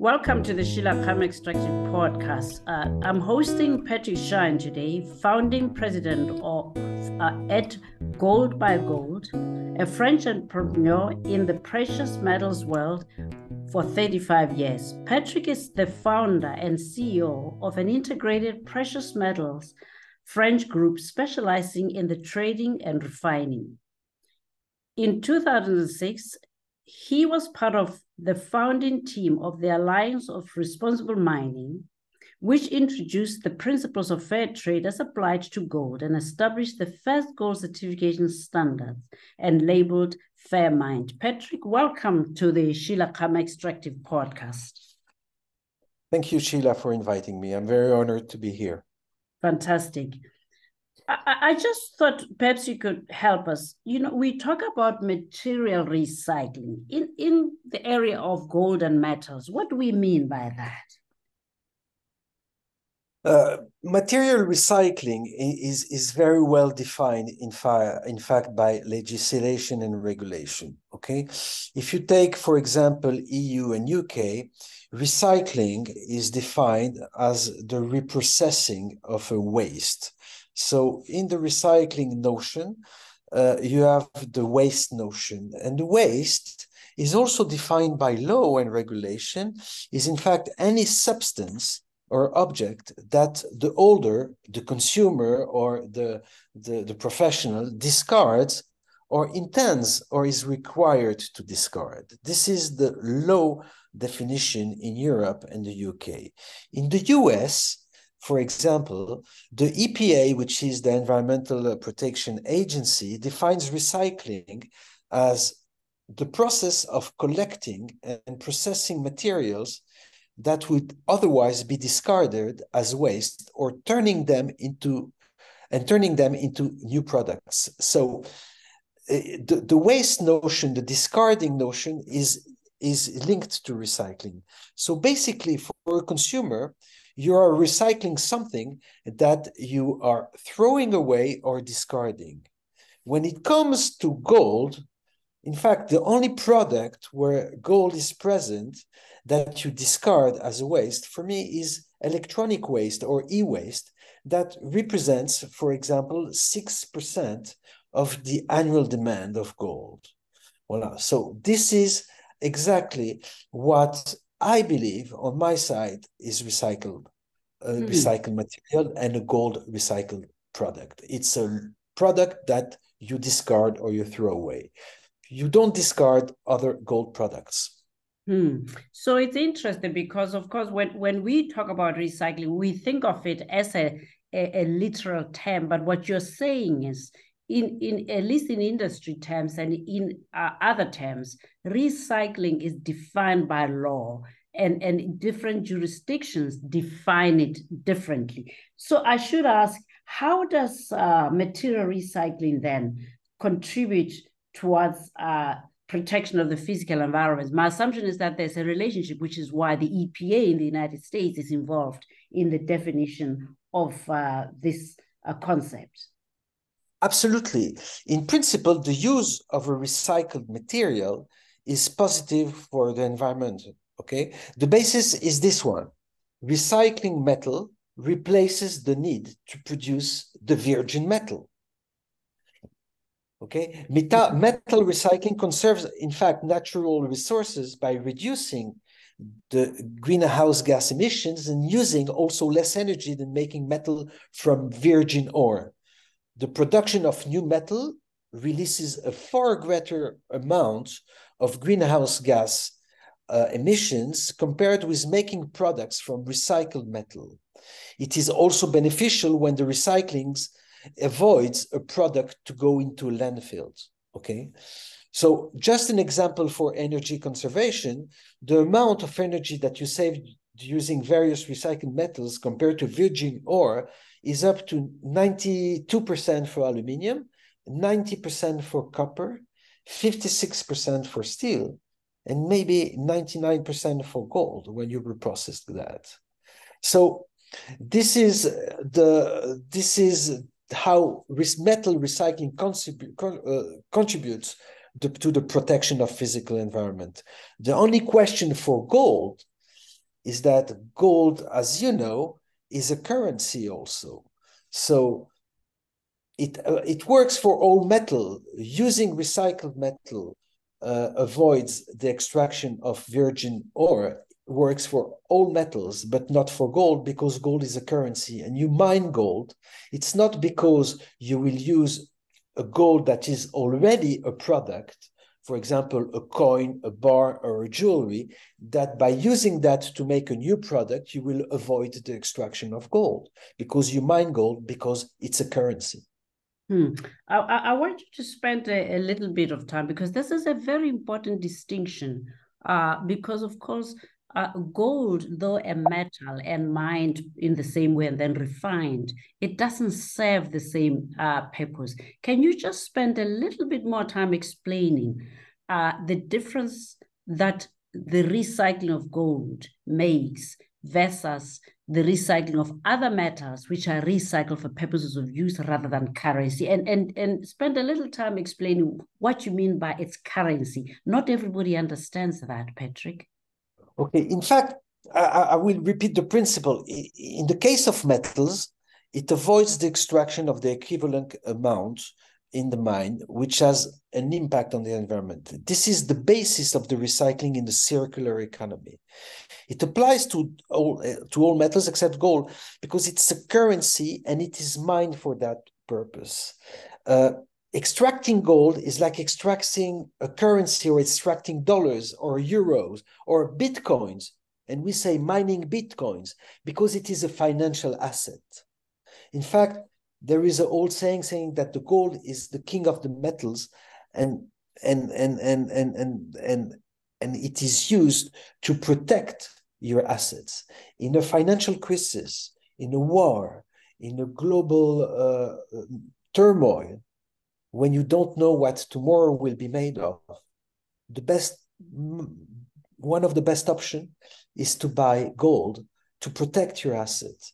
Welcome to the Sheila Extractive Podcast. Uh, I'm hosting Patrick Schein today, founding president of uh, at Gold by Gold, a French entrepreneur in the precious metals world for 35 years. Patrick is the founder and CEO of an integrated precious metals French group specializing in the trading and refining. In 2006, he was part of the founding team of the Alliance of Responsible Mining, which introduced the principles of fair trade as applied to gold and established the first gold certification standards and labeled Fairmined. Patrick, welcome to the Sheila Khama Extractive Podcast. Thank you, Sheila, for inviting me. I'm very honored to be here. Fantastic. I, I just thought perhaps you could help us. You know, we talk about material recycling in, in the area of gold and metals. What do we mean by that? Uh, material recycling is, is very well defined in, fa- in fact by legislation and regulation okay if you take for example eu and uk recycling is defined as the reprocessing of a waste so in the recycling notion, uh, you have the waste notion, and the waste is also defined by law and regulation. Is in fact any substance or object that the holder, the consumer, or the the, the professional discards or intends or is required to discard. This is the law definition in Europe and the UK. In the US, for example, the EPA, which is the Environmental Protection Agency, defines recycling as the process of collecting and processing materials that would otherwise be discarded as waste or turning them into and turning them into new products. So uh, the, the waste notion, the discarding notion is is linked to recycling. So basically for a consumer, you are recycling something that you are throwing away or discarding. When it comes to gold, in fact, the only product where gold is present that you discard as a waste for me is electronic waste or e waste that represents, for example, 6% of the annual demand of gold. Voila. So, this is exactly what I believe on my side is recycled, uh, mm. recycled material and a gold recycled product. It's a product that you discard or you throw away. You don't discard other gold products. Hmm. So it's interesting because, of course, when, when we talk about recycling, we think of it as a, a, a literal term. But what you're saying is in, in at least in industry terms and in uh, other terms, recycling is defined by law and, and different jurisdictions define it differently. So I should ask, how does uh, material recycling then contribute towards uh, protection of the physical environment? My assumption is that there's a relationship, which is why the EPA in the United States is involved in the definition of uh, this uh, concept. Absolutely. In principle, the use of a recycled material is positive for the environment. Okay. The basis is this one recycling metal replaces the need to produce the virgin metal. Okay. Meta metal recycling conserves, in fact, natural resources by reducing the greenhouse gas emissions and using also less energy than making metal from virgin ore the production of new metal releases a far greater amount of greenhouse gas uh, emissions compared with making products from recycled metal. It is also beneficial when the recycling avoids a product to go into landfills. Okay, so just an example for energy conservation: the amount of energy that you save using various recycled metals compared to virgin ore is up to 92% for aluminium, 90% for copper, 56% for steel, and maybe 99% for gold when you reprocess that. So this is the this is how metal recycling contribute, uh, contributes to the protection of physical environment. The only question for gold is that gold, as you know, is a currency also. So it uh, it works for all metal. Using recycled metal uh, avoids the extraction of virgin ore. Works for all metals, but not for gold because gold is a currency. And you mine gold. It's not because you will use a gold that is already a product for example, a coin, a bar, or a jewelry, that by using that to make a new product, you will avoid the extraction of gold because you mine gold because it's a currency. Hmm. I, I want you to spend a, a, little bit of time because this is a very important distinction. Uh, because, of course, uh, gold, though a metal and mined in the same way and then refined, it doesn't serve the same uh, purpose. Can you just spend a little bit more time explaining uh, the difference that the recycling of gold makes versus the recycling of other metals which are recycled for purposes of use rather than currency? And and and spend a little time explaining what you mean by its currency. Not everybody understands that patrick Okay, in fact, I, I will repeat the principle. In the case of metals, it avoids the extraction of the equivalent amount in the mine, which has an impact on the environment. This is the basis of the recycling in the circular economy. It applies to all, uh, to all metals except gold because it's a currency and it is mined for that purpose. Uh, extracting gold is like extracting a currency or extracting dollars or euros or bitcoins. And we say mining bitcoins because it is a financial asset. In fact, there is an old saying saying that the gold is the king of the metals and and and and and and and, and it is used to protect your assets in a financial crisis in a war in a global uh, turmoil when you don't know what tomorrow will be made of, the best one of the best option is to buy gold to protect your assets.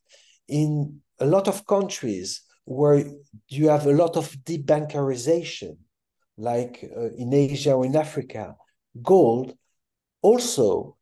In a lot of countries where you have a lot of debankarization, like uh, in Asia or in Africa, gold also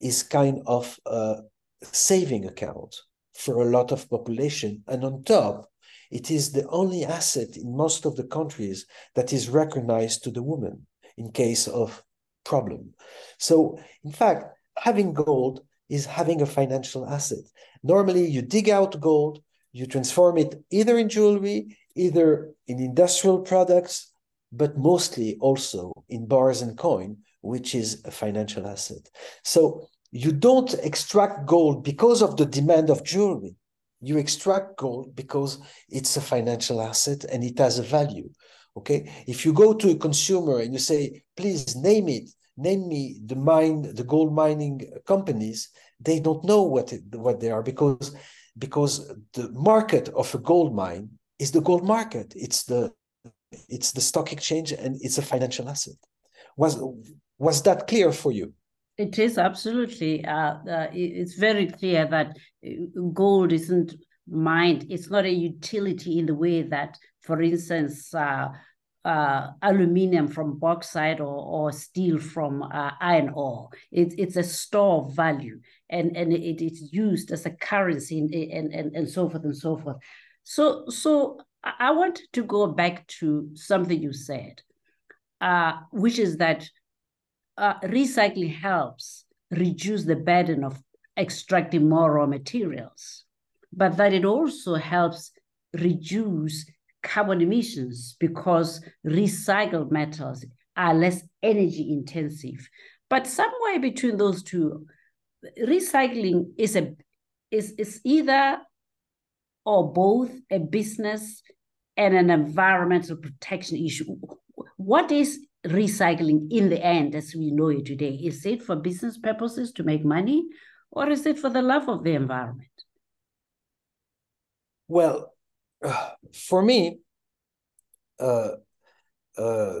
is kind of a saving account for a lot of population. And on top, it is the only asset in most of the countries that is recognized to the woman in case of problem. So, in fact, having gold is having a financial asset. Normally, you dig out gold, you transform it either in jewelry, either in industrial products, but mostly also in bars and coin, which is a financial asset. So you don't extract gold because of the demand of jewelry you extract gold because it's a financial asset and it has a value okay? If you go to a consumer and you say please name it name me the mine the gold mining companies they don't know what it, what they are because because the market of a gold mine is the gold market. It's the it's the stock exchange and it's a financial asset. Was was that clear for you it is absolutely. Uh, uh, it's very clear that uh, gold isn't mined. It's not a utility in the way that, for instance, uh, uh, aluminium from bauxite or, or steel from uh, iron ore. It, it's a store of value and, and it is used as a currency and, and, and, so forth and so forth. So, so I wanted to go back to something you said, which is that uh, recycling helps reduce the burden of extracting more raw materials, but that it also helps reduce carbon emissions because recycled metals are less energy intensive. But somewhere between those two, recycling is a is, is either or both a business and an environmental protection issue. What is recycling in the end as we know it today? Is it for business purposes to make money or is it for the love of the environment? Well, for me, uh, uh,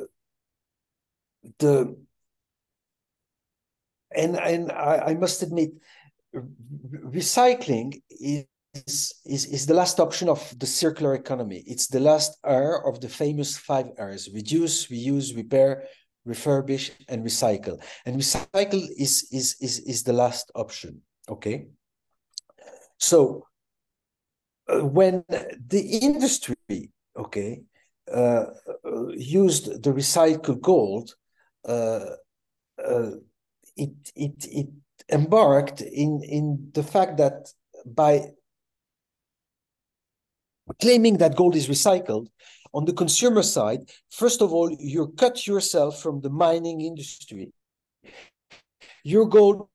the and and I, I must admit, recycling is is, is, is the last option of the circular economy. It's the last R of the famous five R's reduce, reuse, repair, refurbish, and recycle. And recycle is, is, is, is the last option. Okay. So uh, when the industry, okay, uh, uh used the recycled gold, uh, uh, it it it embarked in in the fact that by claiming that gold is recycled. On the consumer side first of all you cut yourself from the mining industry. Your gold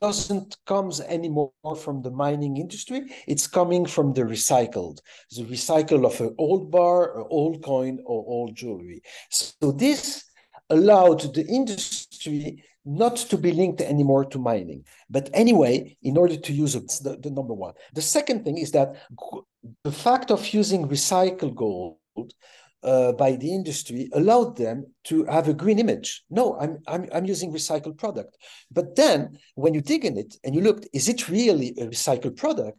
doesn't comes anymore from the mining industry. It's coming from the recycled the recycle of an old bar an old coin or old jewelry. So this allowed the industry not to be linked anymore to mining. But anyway, in order to use it, the, the number one. The second thing is that the fact of using recycled gold uh, by the industry allowed them to have a green image. No, I'm, I'm, I'm using recycled product. But then when you dig in it and you look, is it really a recycled product?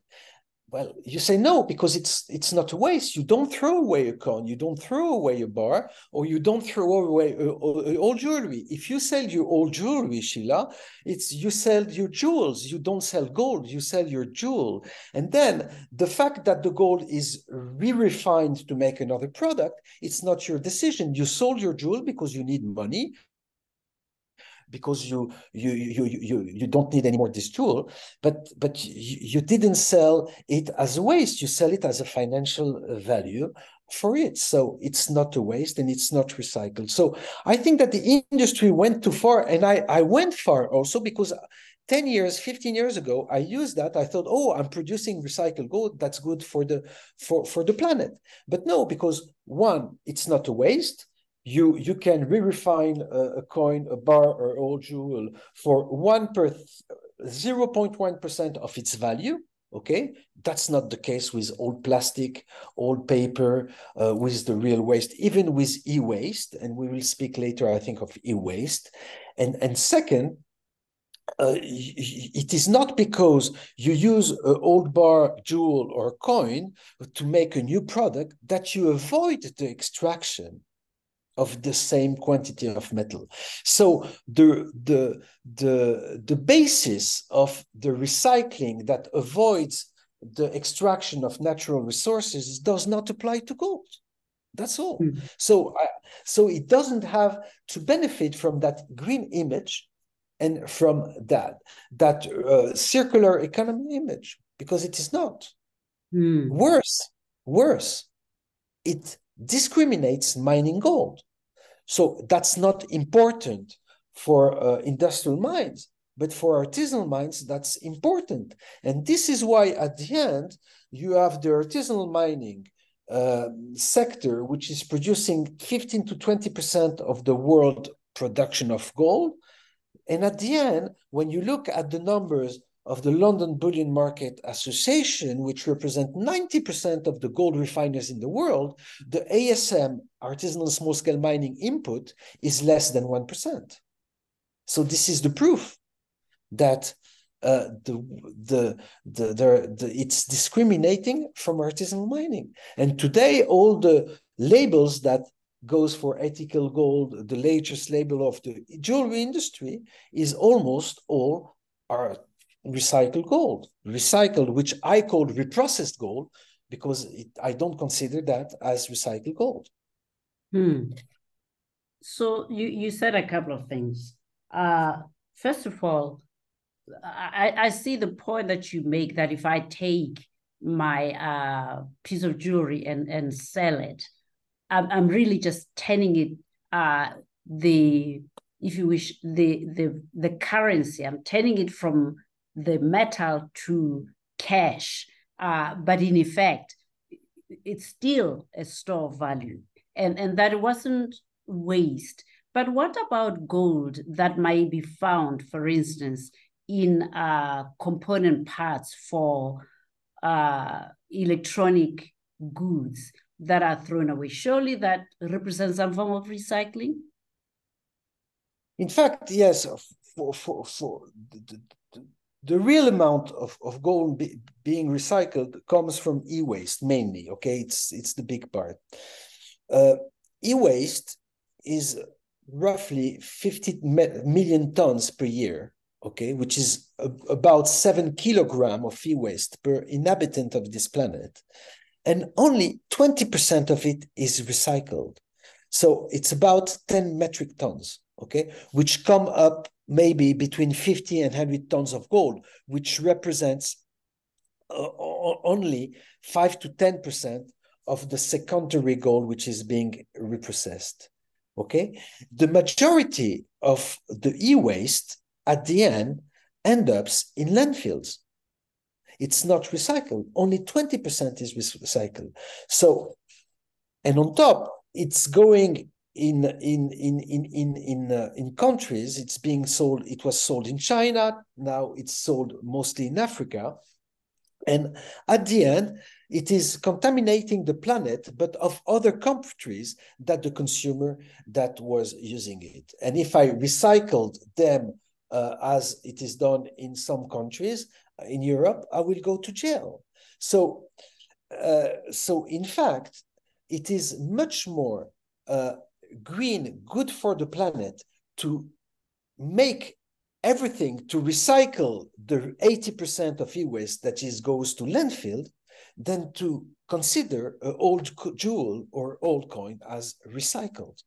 Well, you say no because it's it's not a waste. You don't throw away a coin, you don't throw away a bar, or you don't throw away uh, uh, uh, old jewelry. If you sell your old jewelry, Sheila, it's you sell your jewels. You don't sell gold. You sell your jewel. And then the fact that the gold is re-refined to make another product, it's not your decision. You sold your jewel because you need money because you you you you you don't need anymore this tool but but you, you didn't sell it as a waste. You sell it as a financial value for it. So it's not a waste and it's not recycled. So i think that the industry went too far and i i went far also because 10 years 15 years ago i used that. I thought oh i'm producing recycled gold. That's good for the for for the planet. But no because one it's not a waste you you can re-refine a, a, coin, a bar, or old jewel for one per zero point one percent of its value. Okay, that's not the case with old plastic, old paper, uh, with the real waste, even with e-waste, and we will speak later, I think, of e-waste. And and second, uh, it is not because you use an old bar, jewel, or coin to make a new product that you avoid the extraction of the same quantity of metal. So the, the, the, the basis of the recycling that avoids the extraction of natural resources does not apply to gold. That's all. Mm. So, uh, so it doesn't have to benefit from that green image and from that that uh, circular economy image because it is not. Mm. Worse, worse, it discriminates mining gold. So that's not important for uh, industrial mines, but for artisanal mines, that's important. And this is why at the end, you have the artisanal mining uh, sector, which is producing 15 to 20% of the world production of gold. And at the end, when you look at the numbers of the London Bullion Market Association, which represent 90% of the gold refiners in the world, the ASM, artisanal small scale mining input, is less than 1%. So this is the proof that uh, the, the, the, the, the, it's discriminating from artisanal mining. And today, all the labels that goes for ethical gold, the latest label of the jewelry industry, is almost all are recycled gold, recycled, which I call reprocessed gold, because it, I don't consider that as recycled gold. Hmm. So you, you said a couple of things. Uh, first of all, I, I see the point that you make that if I take my uh, piece of jewelry and, and sell it, I'm, I'm really just turning it uh, the if you wish the the the currency. I'm turning it from the metal to cash, uh, but in effect, it's still a store of value, and and that wasn't waste. But what about gold that might be found, for instance, in uh, component parts for uh, electronic goods that are thrown away? Surely that represents some form of recycling. In fact, yes. For for for the, the real amount of, of gold be, being recycled comes from e-waste mainly okay? It's it's the big part. Uh, e-waste is roughly 50 million tons per year okay, which is a, about seven kilogram of e-waste per inhabitant of this planet, and only 20% of it is recycled. So it's about 10 metric tons, okay, which come up maybe between 50 and 100 tons of gold, which represents uh, only 5 to 10% of the secondary gold which is being reprocessed. Okay, the majority of the e-waste at the end end up in landfills. It's not recycled. Only 20% is recycled. So, and on top, it's going in in in in in in, uh, in countries. It's being sold. It was sold in China. Now it's sold mostly in Africa. And at the end, it is contaminating the planet, but of other countries that the consumer that was using it. And if I recycled them uh, as it is done in some countries uh, in Europe, I will go to jail. So, uh, so in fact, it is much more uh, green, good for the planet to make everything to recycle the 80% of e-waste that is goes to landfill than to consider an old jewel or old coin as recycled.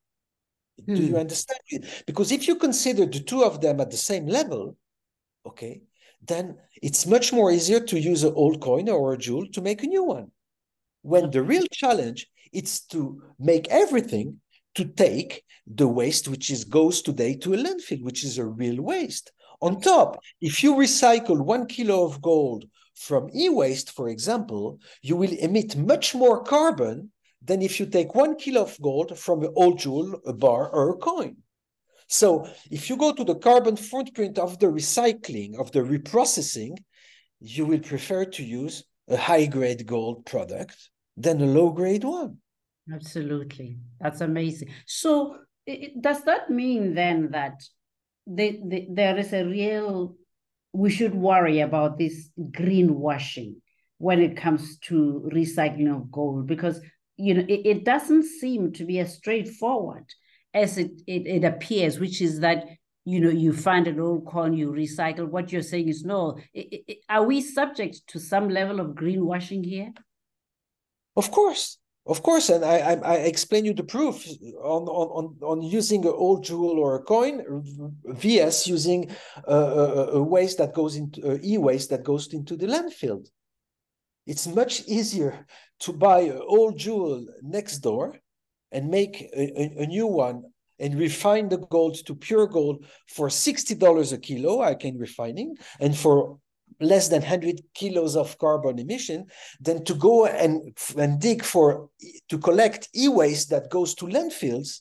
Hmm. Do you hmm. understand it? Because if you consider the two of them at the same level, okay, then it's much more easier to use an old coin or a jewel to make a new one. When the real challenge is to make everything to take the waste which is goes today to a landfill, which is a real waste. On top, if you recycle one kilo of gold from e-waste, for example, you will emit much more carbon than if you take one kilo of gold from an old jewel, a bar, or a coin. So if you go to the carbon footprint of the recycling, of the reprocessing, you will prefer to use a high-grade gold product than a low-grade one. Absolutely. That's amazing. So it, does that mean then that the, the, there is a real, we should worry about this greenwashing when it comes to recycling of gold? Because, you know, it, it doesn't seem to be as straightforward as it, it, it appears, which is that you know you find an old coin you recycle what you're saying is no it, it, are we subject to some level of greenwashing here of course of course, and I, I, I explain you the proof on, on, on using an old jewel or a coin, vs using a, a, a waste that goes into e-waste that goes into the landfill. It's much easier to buy an old jewel next door and make a, a, new one and refine the gold to pure gold for $60 a kilo, I can refining, and for less than 100 kilos of carbon emission than to go and, and dig for to collect e-waste that goes to landfills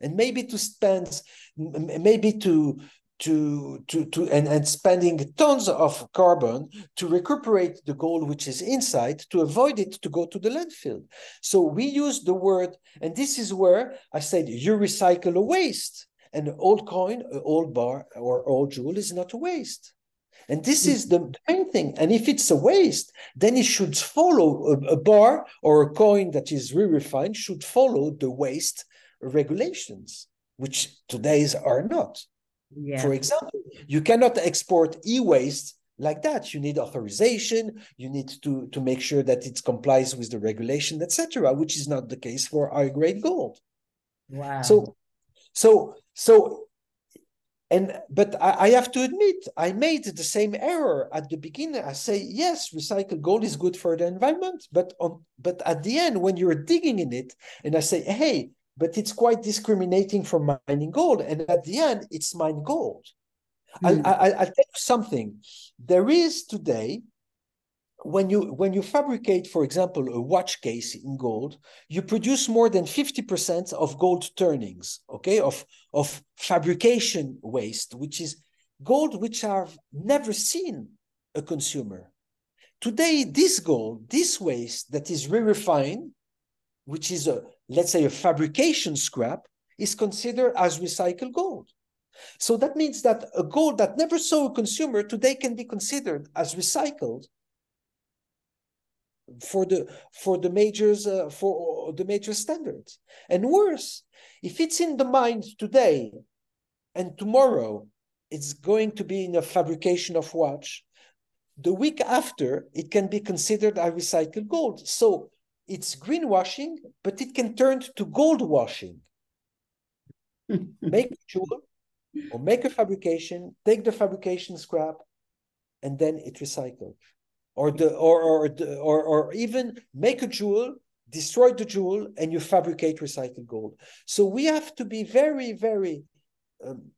and maybe to spend maybe to to to to and, and spending tons of carbon to recuperate the gold which is inside to avoid it to go to the landfill. So we use the word and this is where i said you recycle a waste. An old coin an old bar or old jewel is not a waste and this mm. is the main thing. And if it's a waste, then it should follow a, a bar or a coin that is re-refined should follow the waste regulations, which today's are not. Yeah. For example, you cannot export e-waste like that. You need authorization. You need to, to make sure that it complies with the regulation, etc., which is not the case for high grade gold. Wow. So, so, so and but I, I, have to admit i made the same error at the beginning. I say yes recycled gold is good for the environment but on but at the end when you're digging in it and i say hey but it's quite discriminating from mining gold. And at the end it's mine gold. Mm. I, I, i'll tell you something. There is today when you when you fabricate for example a watch case in gold you produce more than 50% of gold turnings okay of of fabrication waste which is gold which have never seen a consumer. Today this gold this waste that is re-refined which is a let's say a fabrication scrap is considered as recycled gold. So that means that a gold that never saw a consumer today can be considered as recycled for the for the majors uh, for the major standards and worse if it's in the mind today and tomorrow it's going to be in a fabrication of watch. The week after, it can be considered a recycled gold. So it's greenwashing, but it can turn to gold washing. make a jewel or make a fabrication, take the fabrication scrap, and then it recycled. Or the or or or, or even make a jewel, destroy the jewel, and you fabricate recycled gold. So we have to be very, very um,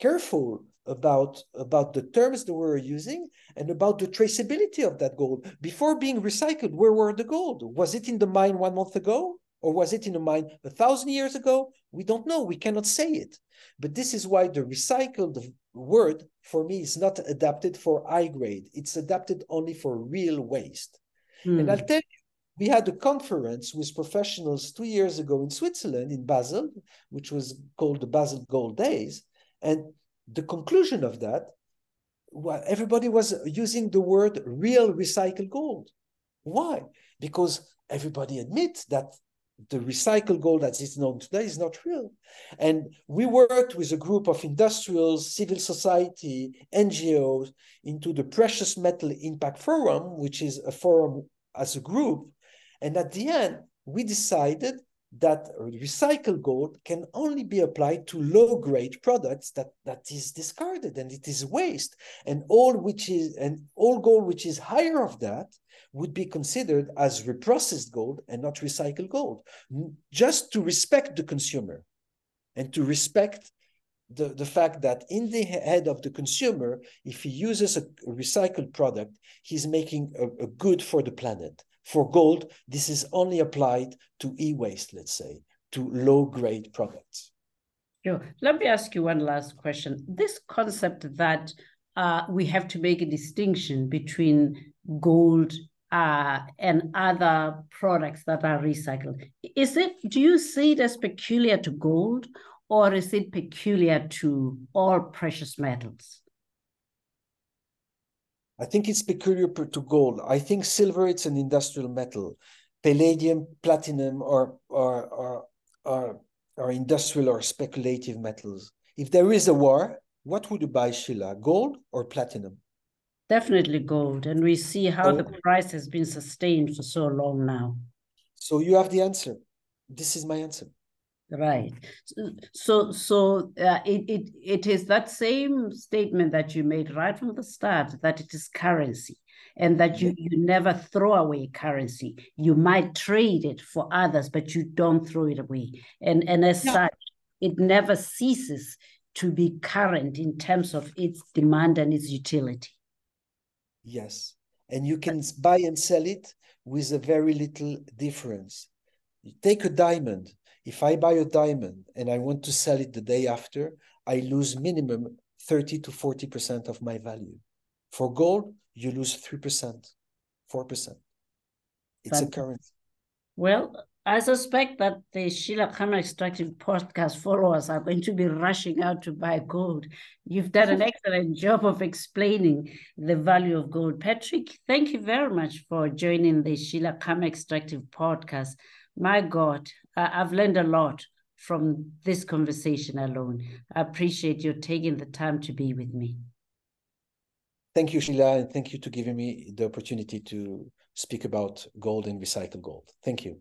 careful about about the terms that we're using and about the traceability of that gold. Before being recycled where were the gold? Was it in the mine one month ago or was it in a mine a thousand years ago we don't know we cannot say it but this is why the recycled word for me is not adapted for high grade it's adapted only for real waste mm. and i'll tell you we had a conference with professionals two years ago in switzerland in basel which was called the basel gold days and the conclusion of that, well, everybody was using the word real recycled gold. Why? Because everybody admits that the recycled gold that is known today is not real. And we worked with a group of industrials, civil society, NGOs into the Precious Metal Impact Forum, which is a forum as a group. And at the end, we decided that recycled gold can only be applied to low grade products that that is discarded and it is waste. And all which is and all gold which is higher of that would be considered as reprocessed gold and not recycled gold. Just to respect the consumer and to respect the, the fact that in the head of the consumer if he uses a, recycled product he's making a, a good for the planet for gold, this is only applied to e-waste, let's say, to low-grade products. Sure. Let me ask you one last question. This concept that uh, we have to make a distinction between gold uh, and other products that are recycled. Is it? Do you see it as peculiar to gold, or is it peculiar to all precious metals? I think it's peculiar to gold. I think silver it's an industrial metal. Palladium, platinum are are are are, are industrial or speculative metals. If there is a war, what would you buy, Sheila? Gold or platinum? Definitely gold. And we see how gold. the oh. price has been sustained for so long now. So you have the answer. This is my answer. Right. So, so uh, it, it it is that same statement that you made right from the start that it is currency, and that you you never throw away currency. You might trade it for others, but you don't throw it away. And and as yeah. such, it never ceases to be current in terms of its demand and its utility. Yes, and you can buy and sell it with a very little difference. You take a diamond if I buy a diamond and I want to sell it the day after, I lose minimum 30 to 40% of my value. For gold, you lose 3%, 4%. It's a currency. Well, I suspect that the Sheila Khama Extractive podcast followers are going to be rushing out to buy gold. You've done an excellent job of explaining the value of gold. Patrick, thank you very much for joining the Sheila Khama Extractive podcast. My God, I've learned a lot from this conversation alone. I appreciate you taking the time to be with me. Thank you, Sheila, and thank you to giving me the opportunity to speak about gold and recycled gold. Thank you.